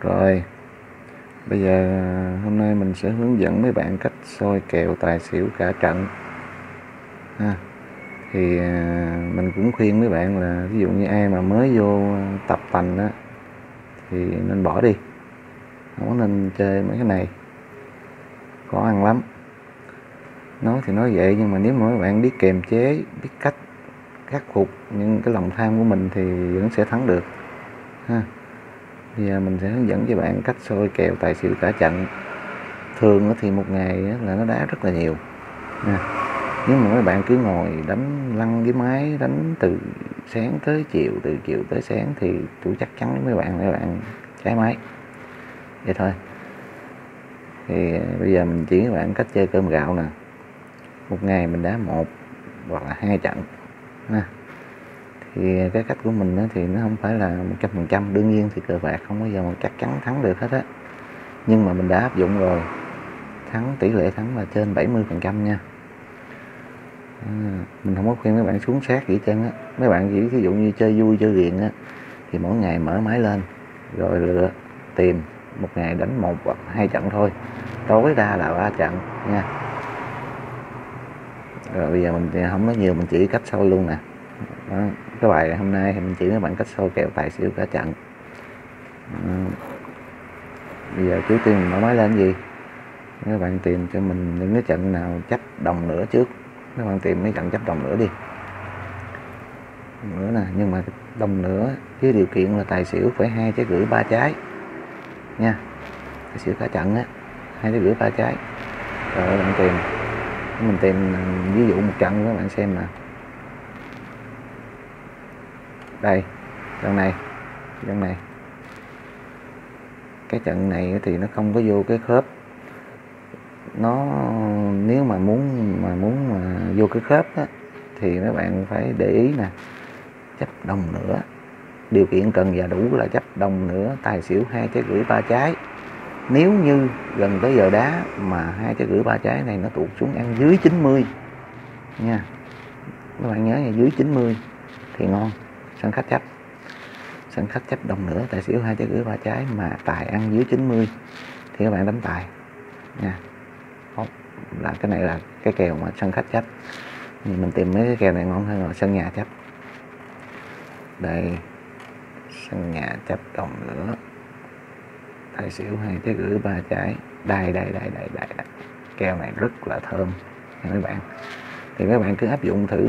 Rồi, Bây giờ ờ, hôm nay mình sẽ hướng dẫn mấy bạn cách soi kèo tài xỉu cả trận. Ha. Thì ờ, mình cũng khuyên mấy bạn là ví dụ như ai mà mới vô tập tành á, Thì nên bỏ đi. Không nên chơi mấy cái này. Khó ăn lắm. Nói thì nói vậy nhưng mà nếu mà mấy bạn biết kiềm chế, Biết cách khắc phục những cái lòng tham của mình thì vẫn sẽ thắng được. Ha bây giờ à, mình sẽ hướng dẫn cho bạn cách sôi kèo tài xỉu cả trận. Thường thì một ngày là nó đá rất là nhiều. Nha. Nếu mà mấy bạn cứ ngồi đánh lăn với máy, đánh từ sáng tới chiều, từ chiều tới sáng thì tôi chắc chắn với mấy bạn mấy bạn trái máy. Vậy thôi. Thì à, bây giờ mình chỉ các bạn cách chơi cơm gạo nè. Một ngày mình đá một hoặc là hai trận. Ha thì cái cách của mình đó thì nó không phải là một trăm phần trăm. Đương nhiên thì cờ bạc không bao giờ mà chắc chắn thắng được hết á. Nhưng mà mình đã áp dụng rồi. Thắng tỷ lệ thắng là trên 70 phần trăm nha. À, mình không có khuyên mấy bạn xuống sát gì chân á. Mấy bạn chỉ ví dụ như chơi vui chơi ghiền á thì mỗi ngày mở máy lên rồi lựa tìm một ngày đánh một hoặc hai trận thôi. Tối đa là ba trận nha. Rồi bây giờ mình không nói nhiều mình chỉ cách sau luôn nè đó. cái bài hôm nay thì mình chỉ các bạn cách sâu kèo tài xỉu cả trận. Bây giờ trước tiên mình mở máy lên gì? Các bạn tìm cho mình những cái trận nào chấp đồng nữa trước. Các bạn tìm mấy trận chấp đồng nữa đi. Nữa nè, nhưng mà đồng nữa với điều kiện là tài xỉu phải hai trái gửi ba trái. Nha, tài xỉu cả trận á, hai trái gửi ba trái. Rồi các bạn tìm, mình tìm à, ví dụ một trận các bạn xem nè đây trận này trận này. Cái trận này thì nó không có vô cái khớp. Nó nếu mà muốn mà muốn mà vô cái khớp á, thì mấy bạn phải để ý nè chấp đồng nữa. Điều kiện cần và đủ là chấp đồng nữa tài xỉu hai trái gửi ba trái. Nếu như gần tới giờ đá mà hai trái gửi ba trái này nó tụt xuống ăn dưới 90 nha. Các bạn nhớ nha dưới 90 thì ngon sân khách chấp. Sân khách chấp đồng nữa tài xỉu hai trái gửi ba trái mà tài ăn dưới 90 thì các bạn đánh tài. Nha. Không, là cái này là cái kèo mà sân khách chấp. Thì mình tìm mấy cái kèo này ngon hơn là sân nhà chấp. Đây. Sân nhà chấp đồng nữa tài xỉu hai trái gửi ba trái. Đây đây đây đây đây, đây. kèo này rất là thơm nha mấy bạn thì các bạn cứ áp dụng thử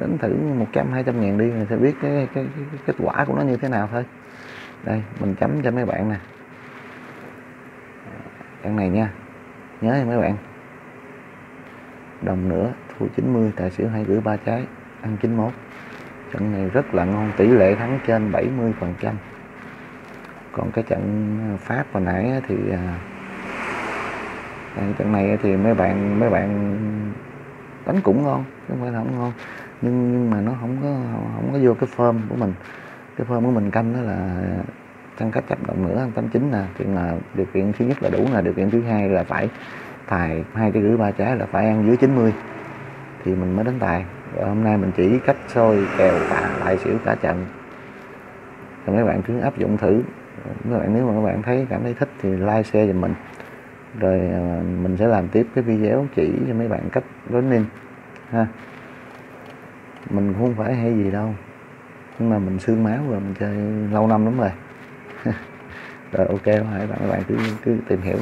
đánh thử 100 200 ngàn đi rồi sẽ biết cái, cái, cái, cái kết quả của nó như thế nào thôi. Đây mình chấm cho mấy bạn nè. À, trận này nha. Nhớ nha mấy bạn. Đồng nữa thua 90 tài xỉu hai gửi ba trái ăn 91 trận này rất là ngon tỷ lệ thắng trên 70 phần trăm. Còn cái trận pháp hồi nãy thì à, à, trận này thì mấy bạn mấy bạn đánh cũng ngon không phải là không ngon. Nhưng nhưng mà nó không có không có vô cái form của mình. Cái form của mình canh đó là tăng cách chấp động nữa tám chín nè. Thì là điều kiện thứ nhất là đủ là điều kiện thứ hai là phải tài hai cái rưỡi ba trái là phải ăn dưới 90 thì mình mới đánh tài. Và hôm nay mình chỉ cách sôi kèo cả lại xỉu cả trận. Thì mấy bạn cứ áp dụng thử. Các bạn, nếu mà các bạn thấy, cảm thấy thích thì like, share giùm mình rồi à, mình sẽ làm tiếp cái video chỉ cho mấy bạn cách running ha. Mình không phải hay gì đâu, nhưng mà mình xương máu rồi, mình chơi lâu năm lắm rồi. Rồi, ok các bạn các bạn cứ cứ tìm hiểu.